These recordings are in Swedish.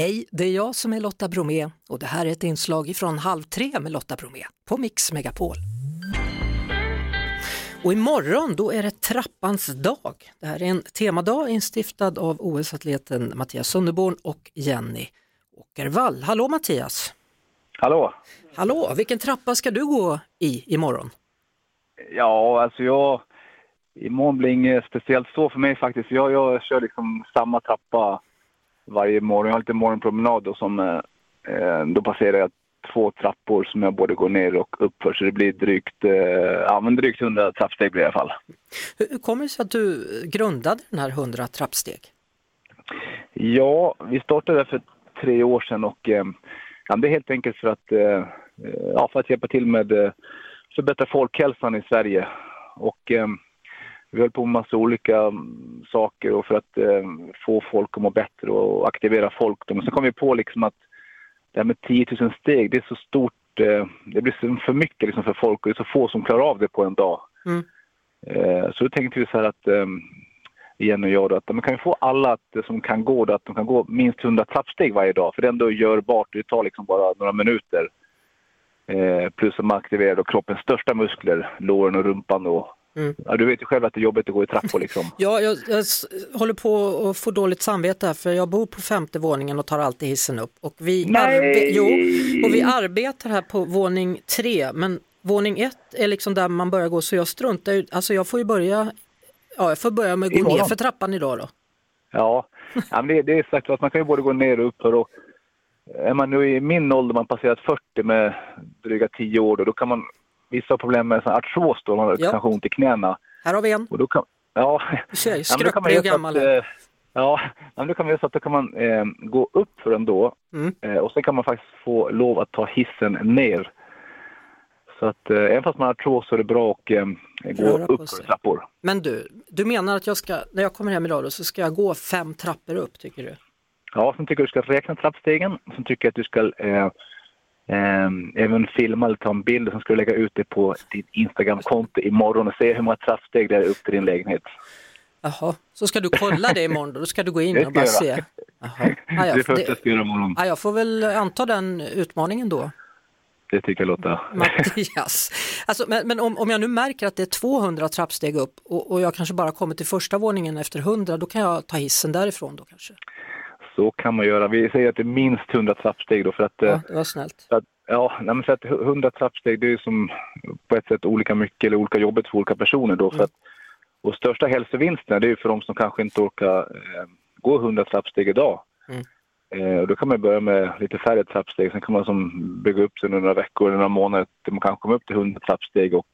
Hej, det är jag som är Lotta Bromé och det här är ett inslag från Halv tre med Lotta Bromé på Mix Megapol. Och imorgon då är det trappans dag. Det här är en temadag instiftad av OS-atleten Mattias Sunderborn och Jenny Åkervall. Hallå Mattias! Hallå! Hallå, vilken trappa ska du gå i imorgon? Ja, alltså jag... Imorgon blir inget speciellt så för mig faktiskt. Jag, jag kör liksom samma trappa varje morgon. Jag har lite morgonpromenad och som, eh, då passerar jag två trappor som jag både går ner och upp för. Så det blir drygt, eh, ja, men drygt 100 trappsteg blir det i alla fall. Hur, kommer det sig att du grundade den här 100 trappsteg? Ja, vi startade för tre år sedan och eh, ja, det är helt enkelt för att, eh, ja, för att hjälpa till med eh, förbättra folkhälsan i Sverige. Och eh, vi höll på med massa olika mm, saker och för att eh, få folk att må bättre och aktivera folk. Men så kom vi på liksom att det här med 10 000 steg, det är så stort, eh, det blir för mycket liksom för folk och det är så få som klarar av det på en dag. Mm. Eh, så då tänkte vi så här att, eh, igen och jag då, att man kan ju få alla att, eh, som kan gå då, att de kan gå minst 100 trappsteg varje dag. För det är ändå görbart, det tar liksom bara några minuter. Eh, plus att man aktiverar då kroppens största muskler, låren och rumpan då. Mm. Ja, du vet ju själv att det är jobbigt att gå i trappor liksom. Ja, jag, jag håller på att få dåligt samvete här för jag bor på femte våningen och tar alltid hissen upp. Och vi, Nej! jo, och vi arbetar här på våning tre men våning ett är liksom där man börjar gå så jag struntar ju, alltså jag får ju börja, ja jag får börja med att gå Imorgon. ner för trappan idag då. Ja, ja det, det är sagt att man kan ju både gå ner och upp och är man nu i min ålder, man passerat 40 med dryga 10 år då, då kan man vissa har problem med sån artros då, man har Ja. kanske ont i knäna. Här har vi en, Och då kan, ja, ja, skröplig och gammal att, eh, Ja, men då kan man så att då kan man eh, gå upp för den då Mm. eh, och sen kan man faktiskt få lov att ta hissen ner. Så att eh, även fast man har artros så är det bra att eh, gå Röra upp för trappor. Men du, du menar att jag ska, när jag kommer hem idag då, så ska jag gå fem trappor upp tycker du? Ja, sen tycker jag du ska räkna trappstegen. Sen tycker jag att du ska eh, även filma eller ta en bild och sen ska du lägga ut det på ditt Instagramkonto imorgon och se hur många trappsteg det är upp till din lägenhet. Jaha, så ska du kolla det imorgon då? Då ska du gå in och bara se? Jaha. Är ja, det första jag ska göra imorgon. ja, jag får väl anta den utmaningen då. Det tycker jag låter... Mattias. Alltså, men men om, om jag nu märker att det är 200 trappsteg upp och, och jag kanske bara kommer till första våningen efter 100, då kan jag ta hissen därifrån då kanske? Så kan man göra. Vi säger att det är minst 100 trappsteg då för att... eh, Ja, det var snällt. att ja, nej, men för att 100 trappsteg det är ju som på ett sätt olika mycket eller olika jobbigt för olika personer då. För att, och största hälsovinsten det är ju för de som kanske inte orkar eh, gå 100 trappsteg idag. Mm. Eh, och då kan man börja med lite färre trappsteg. Sen kan man som bygga upp sig under några veckor eller några månader till man kan komma upp till 100 trappsteg. Och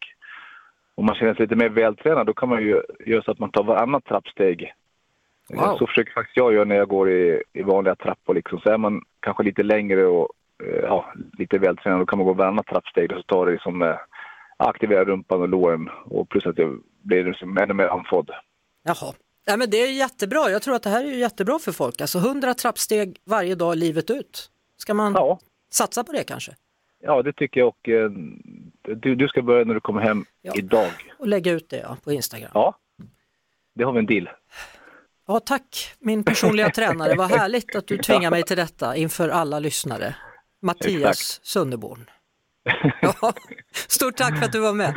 om man känner sig lite mer vältränad då kan man ju göra så att man tar varannat trappsteg. Wow. Så försöker faktiskt jag göra när jag går i, i vanliga trappor. Liksom. Så är man kanske lite längre och eh, ja, lite vältränad då kan man gå varannat trappsteg och så tar det liksom eh, aktivera rumpan och låren och plus att jag blir liksom ännu mer andfådd. Jaha. Ja, men det är jättebra, jag tror att det här är jättebra för folk. Alltså 100 trappsteg varje dag livet ut. Ska man Ja. satsa på det kanske? Ja, det tycker jag och eh, du, du ska börja när du kommer hem Ja. idag. Och lägga ut det ja, på Instagram. Ja. Ja, det har vi en deal. Tack min personliga tränare, vad härligt att du tvingar mig till detta inför alla lyssnare. Mattias Exakt. Sunderborn. Ja, stort tack för att du var med.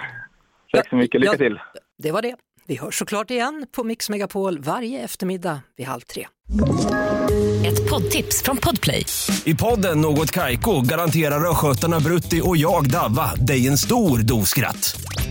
Tack så mycket, lycka Ja, till! Det var det. Vi hörs såklart igen på Mix Megapol varje eftermiddag vid halv tre. Ett poddtips från Podplay. I podden Något Kaiko garanterar östgötarna Brutti och jag, Davva, dig en stor dos skratt.